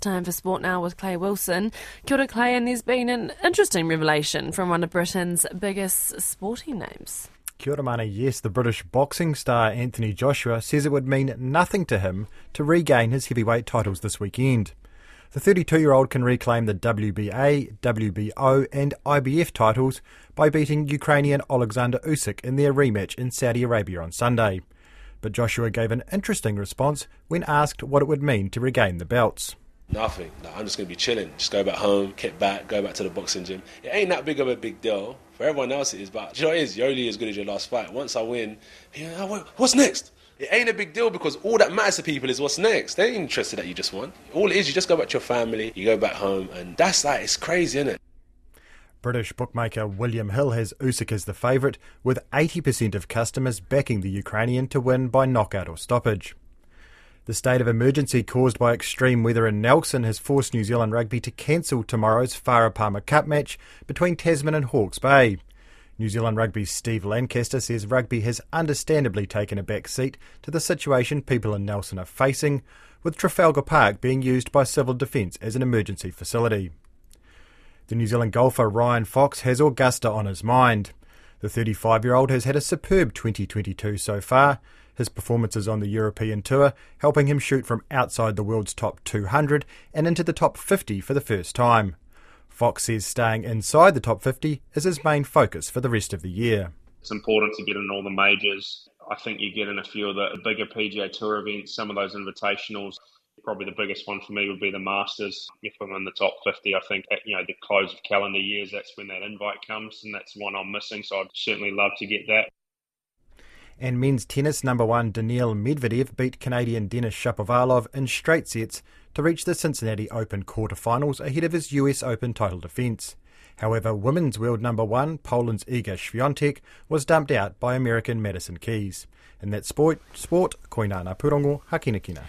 Time for sport now with Clay Wilson. Kia ora, Clay, and there's been an interesting revelation from one of Britain's biggest sporting names. Kia ora, mana. Yes, the British boxing star Anthony Joshua says it would mean nothing to him to regain his heavyweight titles this weekend. The 32 year old can reclaim the WBA, WBO, and IBF titles by beating Ukrainian Alexander Usyk in their rematch in Saudi Arabia on Sunday. But Joshua gave an interesting response when asked what it would mean to regain the belts. Nothing. No, I'm just gonna be chilling. Just go back home, get back, go back to the boxing gym. It ain't that big of a big deal. For everyone else it is, but you know it is? You're only as good as your last fight. Once I win, what's next? It ain't a big deal because all that matters to people is what's next. They ain't interested that you just won. All it is, you just go back to your family, you go back home, and that's like, it's crazy, isn't it? British bookmaker William Hill has Usyk as the favourite, with 80% of customers backing the Ukrainian to win by knockout or stoppage. The state of emergency caused by extreme weather in Nelson has forced New Zealand Rugby to cancel tomorrow's Farah Palmer Cup match between Tasman and Hawke's Bay. New Zealand Rugby's Steve Lancaster says rugby has understandably taken a back seat to the situation people in Nelson are facing, with Trafalgar Park being used by Civil Defence as an emergency facility. The New Zealand golfer Ryan Fox has Augusta on his mind. The 35 year old has had a superb 2022 so far, his performances on the European Tour helping him shoot from outside the world's top 200 and into the top 50 for the first time. Fox says staying inside the top 50 is his main focus for the rest of the year. It's important to get in all the majors. I think you get in a few of the bigger PGA Tour events, some of those invitationals. Probably the biggest one for me would be the Masters. If I'm in the top 50, I think at you know the close of calendar years, that's when that invite comes, and that's one I'm missing. So I'd certainly love to get that. And men's tennis number one Daniil Medvedev beat Canadian Denis Shapovalov in straight sets to reach the Cincinnati Open quarterfinals ahead of his US Open title defence. However, women's world number one, Poland's Iga Swiatek, was dumped out by American Madison Keys. In that sport, sport koinana purongo hakinakina.